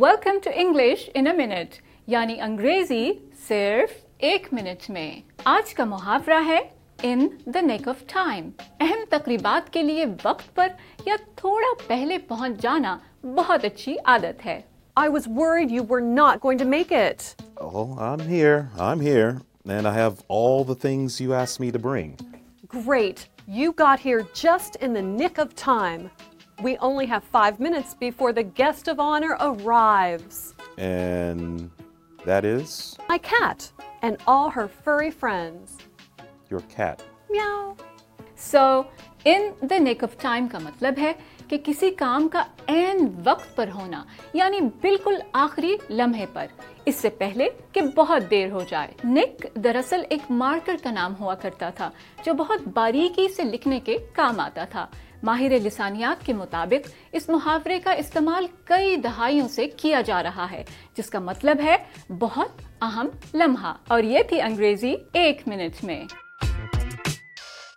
Welcome to English in a minute یعنی انگریزی صرف ایک منٹ میں آج کا محاورہ ہے ان دا نیک آف ٹائم اہم تقریبات کے لیے وقت پر یا تھوڑا پہلے پہنچ جانا بہت اچھی عادت ہے I was worried you were not going to make it. Oh, I'm here. I'm here. And I have all the things you asked me to bring. Great. You got here just in the nick of time. We only have five minutes before the guest of honor arrives. And that is My cat and all her furry friends. your cat. Meow. So in the nick of time کا مطلب ہے کہ کسی کام کا عین وقت پر ہونا یعنی بالکل آخری لمحے پر اس سے پہلے کہ بہت دیر ہو جائے نک دراصل ایک مارکر کا نام ہوا کرتا تھا جو بہت باریکی سے لکھنے کے کام آتا تھا ماہر لسانیات کے مطابق اس محاورے کا استعمال کئی دہائیوں سے کیا جا رہا ہے، جس کا مطلب ہے بہت اہم لمحہ۔ اور یہ تھی انگریزی ایک منٹ میں۔